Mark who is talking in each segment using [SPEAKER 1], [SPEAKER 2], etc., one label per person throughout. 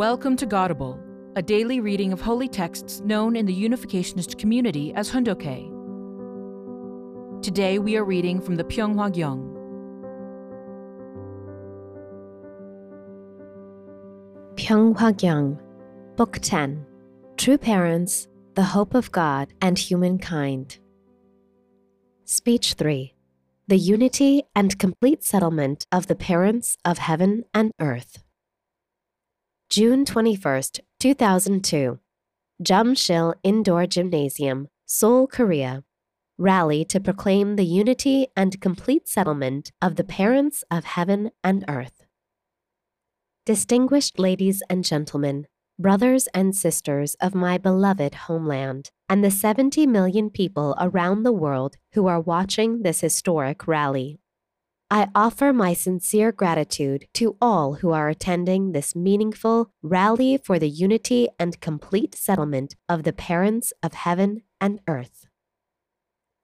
[SPEAKER 1] Welcome to Godable, a daily reading of holy texts known in the Unificationist community as Hundoke. Today we are reading from the Pyeonghwa Gyeong.
[SPEAKER 2] Pyeonghwa Gyeong, Book 10 True Parents, the Hope of God and Humankind. Speech 3 The Unity and Complete Settlement of the Parents of Heaven and Earth. June 21, 2002. Jamsil Indoor Gymnasium, Seoul, Korea. Rally to proclaim the unity and complete settlement of the parents of heaven and earth. Distinguished ladies and gentlemen, brothers and sisters of my beloved homeland, and the 70 million people around the world who are watching this historic rally. I offer my sincere gratitude to all who are attending this meaningful rally for the unity and complete settlement of the parents of heaven and earth.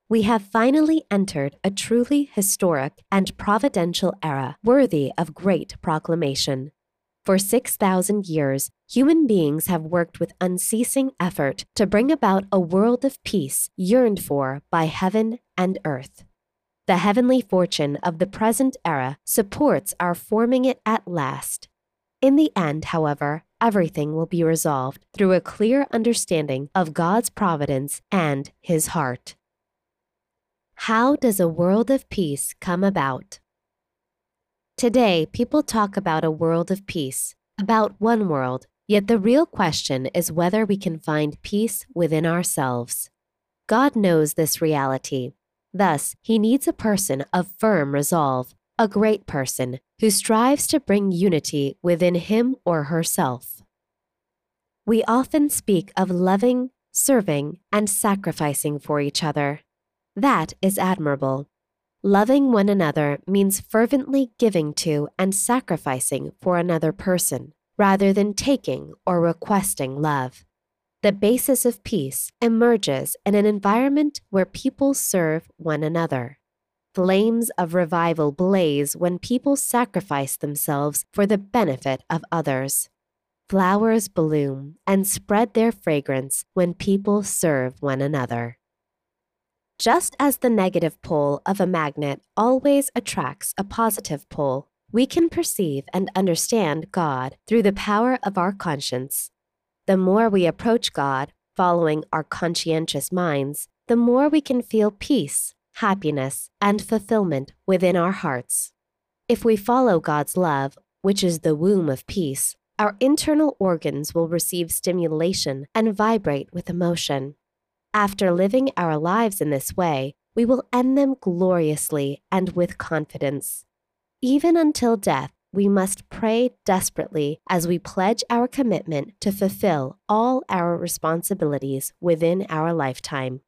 [SPEAKER 2] We have finally entered a truly historic and providential era worthy of great proclamation. For 6,000 years, human beings have worked with unceasing effort to bring about a world of peace yearned for by heaven and earth. The heavenly fortune of the present era supports our forming it at last. In the end, however, everything will be resolved through a clear understanding of God's providence and His heart. How does a world of peace come about? Today, people talk about a world of peace, about one world, yet the real question is whether we can find peace within ourselves. God knows this reality Thus, he needs a person of firm resolve, a great person who strives to bring unity within him or herself. We often speak of loving, serving, and sacrificing for each other. That is admirable. Loving one another means fervently giving to and sacrificing for another person, rather than taking or requesting love. The basis of peace emerges in an environment where people serve one another. Flames of revival blaze when people sacrifice themselves for the benefit of others. Flowers bloom and spread their fragrance when people serve one another. Just as the negative pole of a magnet always attracts a positive pole, we can perceive and understand God through the power of our conscience the more we approach God, following our conscientious minds, the more we can feel peace, happiness, and fulfillment within our hearts. If we follow God's love, which is the womb of peace, our internal organs will receive stimulation and vibrate with emotion. After living our lives in this way, we will end them gloriously and with confidence. Even until death, we must pray desperately as we pledge our commitment to fulfill all our responsibilities within our lifetime.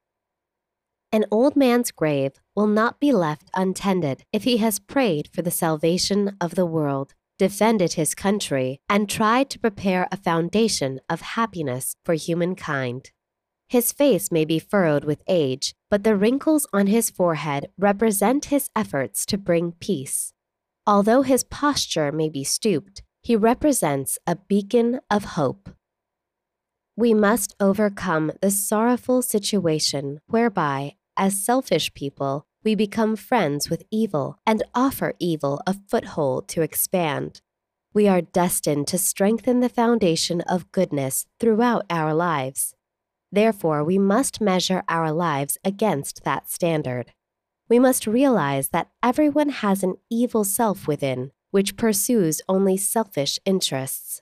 [SPEAKER 2] An old man's grave will not be left untended if he has prayed for the salvation of the world, defended his country, and tried to prepare a foundation of happiness for humankind. His face may be furrowed with age, but the wrinkles on his forehead represent his efforts to bring peace. Although his posture may be stooped, he represents a beacon of hope. We must overcome the sorrowful situation whereby, as selfish people, we become friends with evil and offer evil a foothold to expand. We are destined to strengthen the foundation of goodness throughout our lives. Therefore, we must measure our lives against that standard we must realize that everyone has an evil self within, which pursues only selfish interests.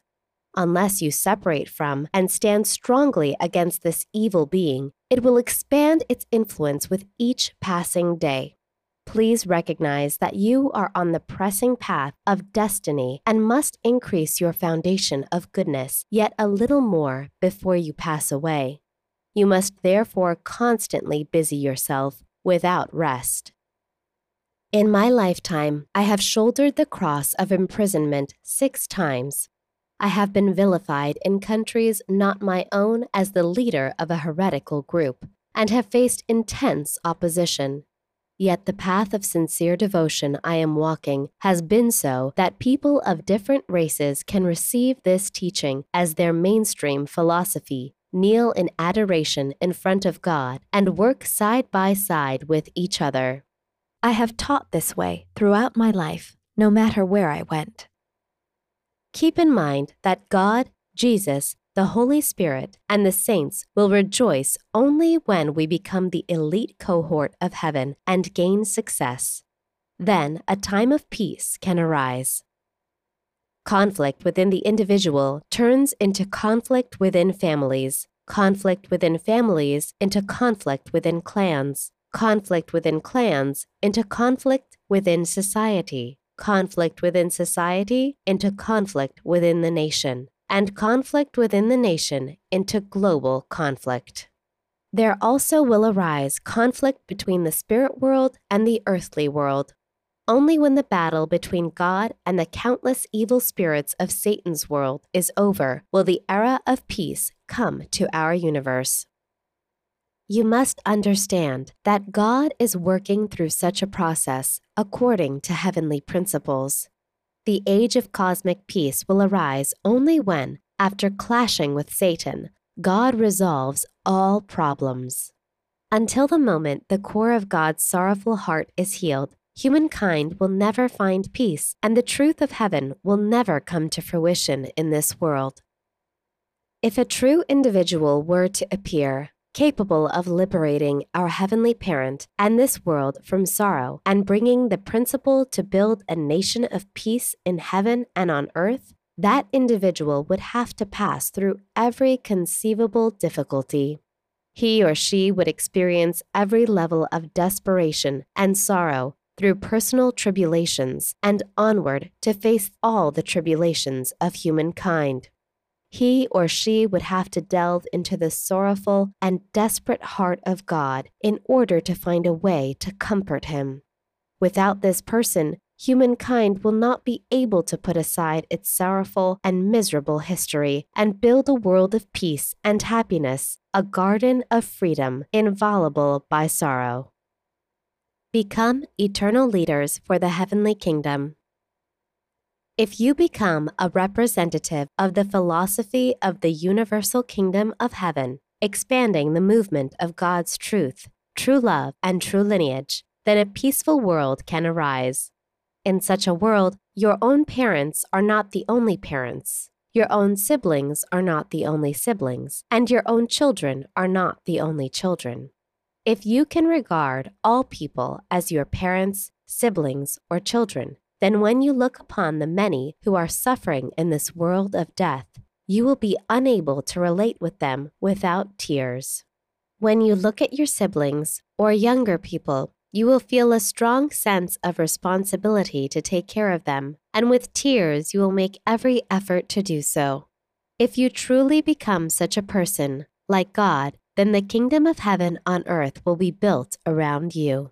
[SPEAKER 2] Unless you separate from and stand strongly against this evil being, it will expand its influence with each passing day. Please recognize that you are on the pressing path of destiny and must increase your foundation of goodness yet a little more before you pass away. You must therefore constantly busy yourself without rest. In my lifetime, I have shouldered the cross of imprisonment six times. I have been vilified in countries not my own as the leader of a heretical group, and have faced intense opposition. Yet the path of sincere devotion I am walking has been so that people of different races can receive this teaching as their mainstream philosophy, kneel in adoration in front of God, and work side by side with each other.
[SPEAKER 3] I have taught this way throughout my life, no matter where I went.
[SPEAKER 2] Keep in mind that God, Jesus, the Holy Spirit, and the saints will rejoice only when we become the elite cohort of heaven and gain success. Then a time of peace can arise. Conflict within the individual turns into conflict within families, conflict within families into conflict within clans, conflict within clans into conflict within society, conflict within society into conflict within the nation and conflict within the nation into global conflict. There also will arise conflict between the spirit world and the earthly world. Only when the battle between God and the countless evil spirits of Satan's world is over will the era of peace come to our universe. You must understand that God is working through such a process according to heavenly principles. The age of cosmic peace will arise only when, after clashing with Satan, God resolves all problems. Until the moment the core of God's sorrowful heart is healed, humankind will never find peace, and the truth of heaven will never come to fruition in this world. If a true individual were to appear, capable of liberating our Heavenly Parent and this world from sorrow and bringing the principle to build a nation of peace in heaven and on earth, that individual would have to pass through every conceivable difficulty. He or she would experience every level of desperation and sorrow through personal tribulations and onward to face all the tribulations of humankind he or she would have to delve into the sorrowful and desperate heart of God in order to find a way to comfort him. Without this person, humankind will not be able to put aside its sorrowful and miserable history and build a world of peace and happiness, a garden of freedom inviolable by sorrow. Become eternal leaders for the heavenly kingdom. If you become a representative of the philosophy of the universal kingdom of heaven, expanding the movement of God's truth, true love, and true lineage, then a peaceful world can arise. In such a world, your own parents are not the only parents, your own siblings are not the only siblings, and your own children are not the only children. If you can regard all people as your parents, siblings, or children, then when you look upon the many who are suffering in this world of death, you will be unable to relate with them without tears. When you look at your siblings or younger people, you will feel a strong sense of responsibility to take care of them, and with tears, you will make every effort to do so. If you truly become such a person, like God, then the kingdom of heaven on earth will be built around you.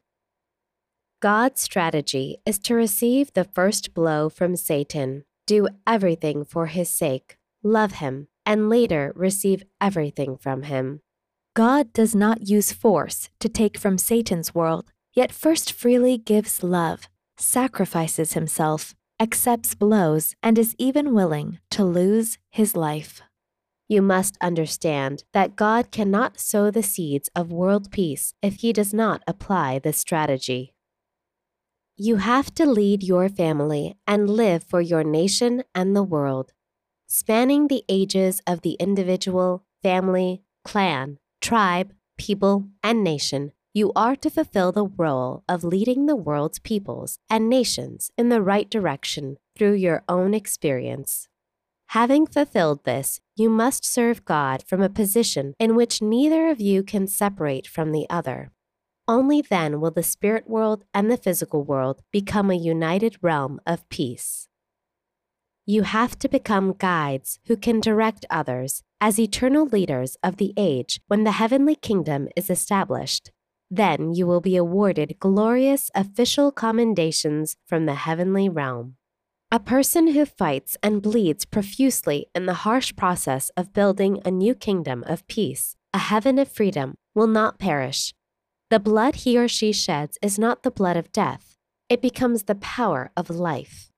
[SPEAKER 2] God's strategy is to receive the first blow from Satan, do everything for his sake, love him, and later receive everything from him.
[SPEAKER 3] God does not use force to take from Satan's world, yet first freely gives love, sacrifices himself, accepts blows, and is even willing to lose his life.
[SPEAKER 2] You must understand that God cannot sow the seeds of world peace if he does not apply this strategy. You have to lead your family and live for your nation and the world. Spanning the ages of the individual, family, clan, tribe, people, and nation, you are to fulfill the role of leading the world's peoples and nations in the right direction through your own experience. Having fulfilled this, you must serve God from a position in which neither of you can separate from the other. Only then will the spirit world and the physical world become a united realm of peace. You have to become guides who can direct others as eternal leaders of the age when the heavenly kingdom is established. Then you will be awarded glorious official commendations from the heavenly realm. A person who fights and bleeds profusely in the harsh process of building a new kingdom of peace, a heaven of freedom, will not perish, The blood he or she sheds is not the blood of death, it becomes the power of life.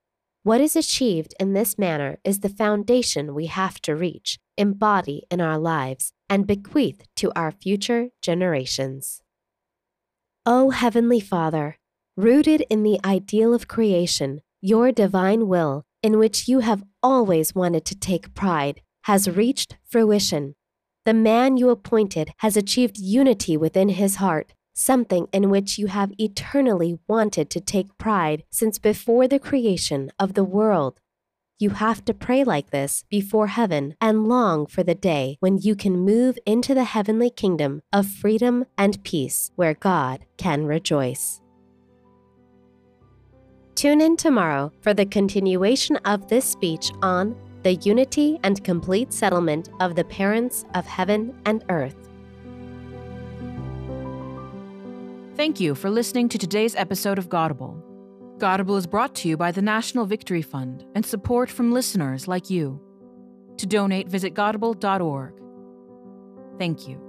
[SPEAKER 2] What is achieved in this manner is the foundation we have to reach, embody in our lives, and bequeath to our future generations. O Heavenly Father, rooted in the ideal of creation, your divine will, in which you have always wanted to take pride, has reached fruition. The man you appointed has achieved unity within his heart, something in which you have eternally wanted to take pride since before the creation of the world. You have to pray like this before heaven and long for the day when you can move into the heavenly kingdom of freedom and peace where God can rejoice. Tune in tomorrow for the continuation of this speech on the unity and complete settlement of the parents of heaven and earth.
[SPEAKER 1] Thank you for listening to today's episode of Godable. Godable is brought to you by the National Victory Fund and support from listeners like you. To donate, visit godable.org. Thank you.